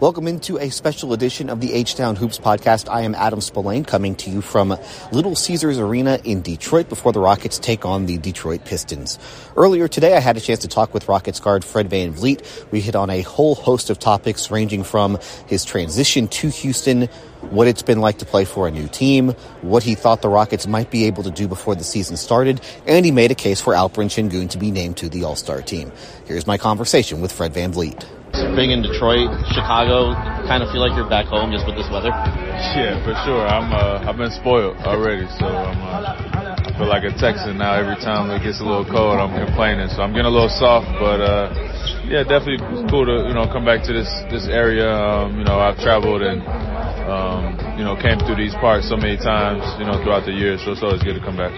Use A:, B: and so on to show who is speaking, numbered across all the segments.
A: Welcome into a special edition of the H-Town Hoops podcast. I am Adam Spolane coming to you from Little Caesars Arena in Detroit before the Rockets take on the Detroit Pistons. Earlier today, I had a chance to talk with Rockets guard Fred VanVleet. We hit on a whole host of topics ranging from his transition to Houston, what it's been like to play for a new team, what he thought the Rockets might be able to do before the season started, and he made a case for Alperen Sengun to be named to the All-Star team. Here's my conversation with Fred VanVleet.
B: Being in Detroit, Chicago, kind of feel like you're back home just with this weather.
C: Yeah, for sure. I'm uh, I've been spoiled already, so I'm uh, I feel like a Texan now. Every time it gets a little cold, I'm complaining. So I'm getting a little soft, but uh, yeah, definitely cool to you know come back to this this area. Um, you know, I've traveled and um, you know came through these parts so many times, you know, throughout the years. So it's always good to come back.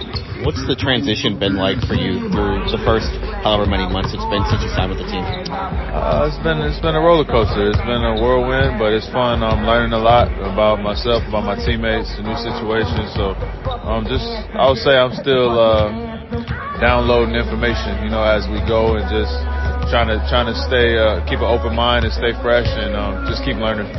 B: What's the transition been like for you through the first however many months it's been since you signed with the team?
C: Uh, it's been it's been a roller coaster. It's been a whirlwind, but it's fun. I'm learning a lot about myself, about my teammates, the new situations. So um, just I would say I'm still uh, downloading information, you know, as we go and just trying to trying to stay uh, keep an open mind and stay fresh and um, just keep learning.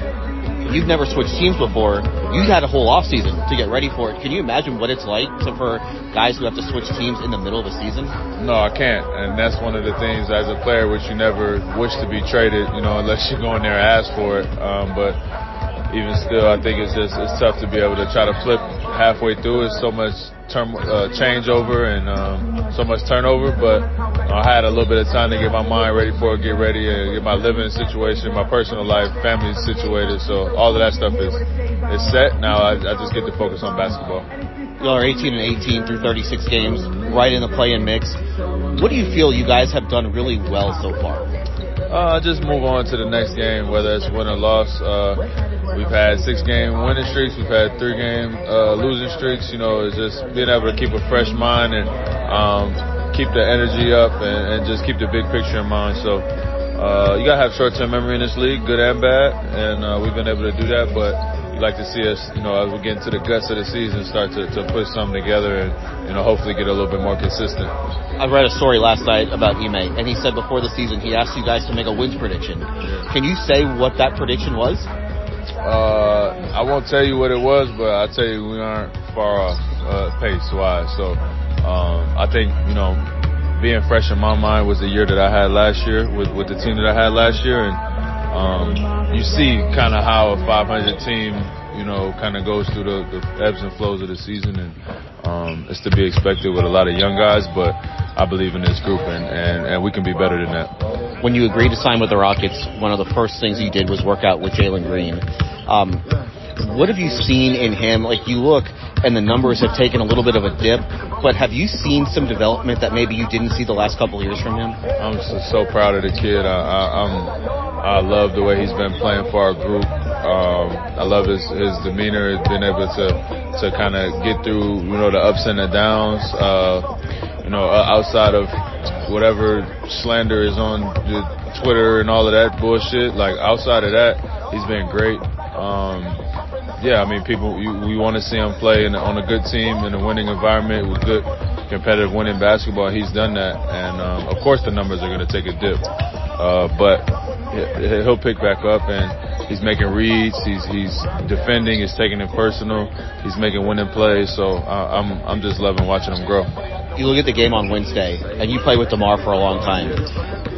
B: You've never switched teams before. You've had a whole off season to get ready for it. Can you imagine what it's like to, for guys who have to switch teams in the middle of a season?
C: No, I can't, and that's one of the things as a player which you never wish to be traded, you know, unless you go in there and ask for it. Um, but even still, I think it's just it's tough to be able to try to flip halfway through. It's so much term uh, changeover and um, so much turnover, but I had a little bit of time to get my mind ready for it, get ready, and get my living situation, my personal life, family situated. So all of that stuff is is set. Now I, I just get to focus on basketball.
B: Y'all are 18 and 18 through 36 games, right in the play-in mix. What do you feel you guys have done really well so far?
C: Uh, just move on to the next game, whether it's win or loss. Uh, we've had six game winning streaks, we've had three game uh, losing streaks. You know, it's just being able to keep a fresh mind and um, keep the energy up and, and, just keep the big picture in mind. So uh, you gotta have short term memory in this league, good and bad, and uh, we've been able to do that. But you'd like to see us, you know, as we get into the guts of the season, start to, to put something together and you know hopefully get a little bit more consistent.
B: I read a story last night about Ime, and he said before the season he asked you guys to make a wins prediction.
C: Yeah.
B: Can you say what that prediction was?
C: Uh, I won't tell you what it was, but I'll tell you we aren't far off uh, pace wise. So um, I think you know being fresh in my mind was the year that I had last year with with the team that I had last year, and um, you see kind of how a 500 team you know kind of goes through the, the ebbs and flows of the season, and um, it's to be expected with a lot of young guys, but I believe in this group, and, and, and we can be better than that.
B: When you agreed to sign with the Rockets, one of the first things you did was work out with Jalen Green. Um, what have you seen in him? Like you look, and the numbers have taken a little bit of a dip, but have you seen some development that maybe you didn't see the last couple of years from him?
C: I'm so, so proud of the kid. I, I, I love the way he's been playing for our group. Um, I love his, his demeanor, being able to to kind of get through, you know, the ups and the downs. Uh, you know, outside of whatever slander is on Twitter and all of that bullshit. Like outside of that, he's been great. Um, yeah, I mean, people, you, we want to see him play in, on a good team in a winning environment with good competitive winning basketball. He's done that, and um, of course the numbers are going to take a dip, uh, but he'll pick back up and he's making reads. He's he's defending. He's taking it personal. He's making winning plays. So uh, I'm I'm just loving watching him grow.
B: You look at the game on Wednesday, and you play with DeMar for a long time.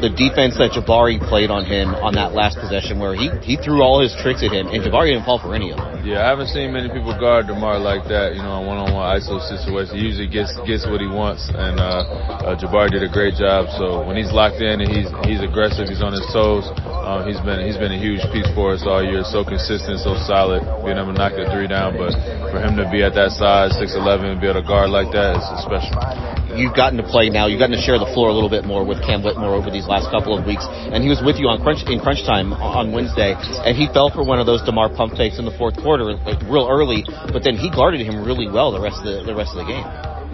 B: the defense that Jabari played on him on that last possession where he, he threw all his tricks at him and Jabari didn't fall for any of them.
C: Yeah, I haven't seen many people guard DeMar like that, you know, in one-on-one ISO situation. He usually gets gets what he wants, and uh, uh, Jabari did a great job. So when he's locked in and he's he's aggressive, he's on his toes. Um, he's been he's been a huge piece for us all year. So consistent, so solid, being able to knock the three down. But for him to be at that size, 6'11", and be able to guard like that is special
B: you've gotten to play now. You've gotten to share the floor a little bit more with Cam Whitmore over these last couple of weeks, and he was with you on crunch in crunch time on Wednesday, and he fell for one of those DeMar pump fakes in the fourth quarter, like real early, but then he guarded him really well the rest of the, the rest of the game.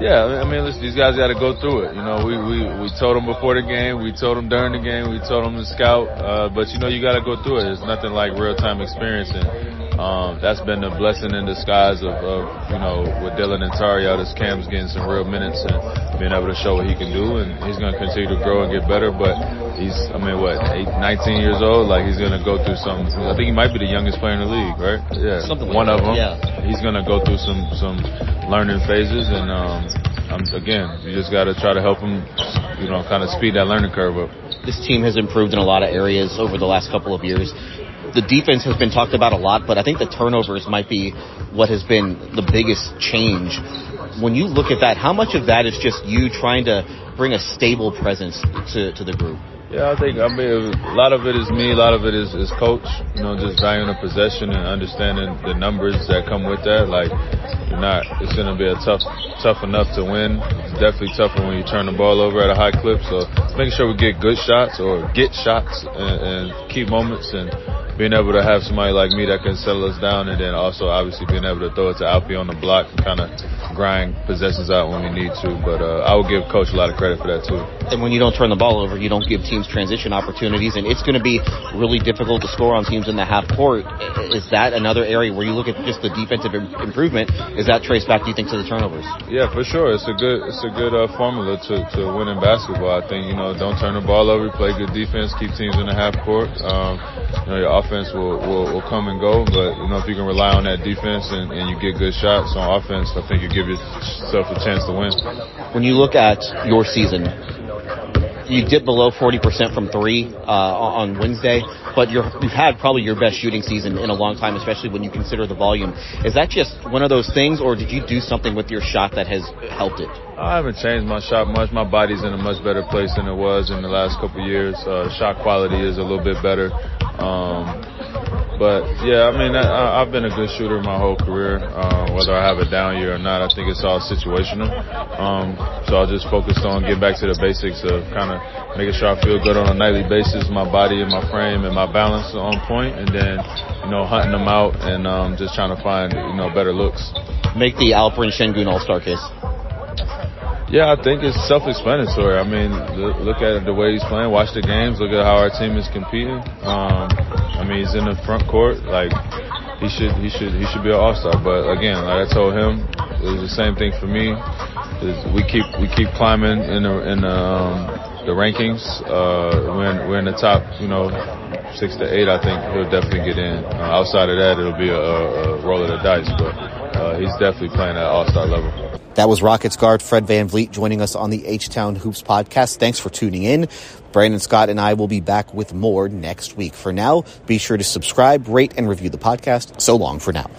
C: Yeah, I mean, listen, these guys got to go through it. You know, we, we, we told them before the game, we told them during the game, we told them to scout, uh, but you know, you got to go through it. It's nothing like real time experience, and um, that's been a blessing in disguise of, of you know, with Dillon and Tario, this Cam's getting some real minutes and being able to show what he can do, and he's going to continue to grow and get better. But he's, I mean, what, eight, 19 years old? Like he's going to go through some. I think he might be the youngest player in the league, right?
B: Yeah, something.
C: One
B: like
C: of them.
B: Yeah.
C: He's going to go through some some learning phases, and um, um, again, you just got to try to help him, you know, kind of speed that learning curve up.
B: This team has improved in a lot of areas over the last couple of years the defense has been talked about a lot, but I think the turnovers might be what has been the biggest change. When you look at that, how much of that is just you trying to bring a stable presence to, to the group?
C: Yeah, I think I mean a lot of it is me, a lot of it is, is coach. You know, just valuing the possession and understanding the numbers that come with that. Like, you're not. It's going to be a tough, tough enough to win. It's definitely tougher when you turn the ball over at a high clip. So making sure we get good shots or get shots and, and key moments and being able to have somebody like me that can settle us down, and then also obviously being able to throw it to Alfie on the block and kind of grind possessions out when we need to. But uh, I would give coach a lot of credit for that too.
B: And when you don't turn the ball over, you don't give teams transition opportunities, and it's going to be really difficult to score on teams in the half court. Is that another area where you look at just the defensive improvement? Is that traced back, do you think, to the turnovers?
C: Yeah, for sure. It's a good it's a good uh, formula to to win in basketball. I think you know don't turn the ball over, play good defense, keep teams in the half court. Um, you know your offense will, will, will come and go, but you know if you can rely on that defense and, and you get good shots on offense, I think you give yourself a chance to win.
B: When you look at your season, you dip below 40% from three uh, on Wednesday, but you have had probably your best shooting season in a long time, especially when you consider the volume. Is that just one of those things, or did you do something with your shot that has helped it?
C: I haven't changed my shot much. My body's in a much better place than it was in the last couple years. Uh, shot quality is a little bit better. Um, but yeah, I mean, I, I've been a good shooter my whole career. Uh, whether I have a down year or not, I think it's all situational. Um, so I'll just focus on getting back to the basics of kind of making sure I feel good on a nightly basis, my body and my frame and my balance on point, and then you know hunting them out and um, just trying to find you know better looks.
B: Make the Alperen Sengun All Star case.
C: Yeah, I think it's self-explanatory. I mean, look at the way he's playing. Watch the games. Look at how our team is competing. Um, I mean, he's in the front court. Like he should, he should, he should be an all-star. But again, like I told him, it was the same thing for me. Is we keep we keep climbing in the in the, um, the rankings. Uh, we're in, we're in the top, you know, six to eight. I think he'll definitely get in. Uh, outside of that, it'll be a, a roll of the dice. But uh, he's definitely playing at all-star level.
A: That was Rockets guard Fred VanVleet joining us on the H Town Hoops podcast. Thanks for tuning in. Brandon Scott and I will be back with more next week. For now, be sure to subscribe, rate, and review the podcast. So long for now.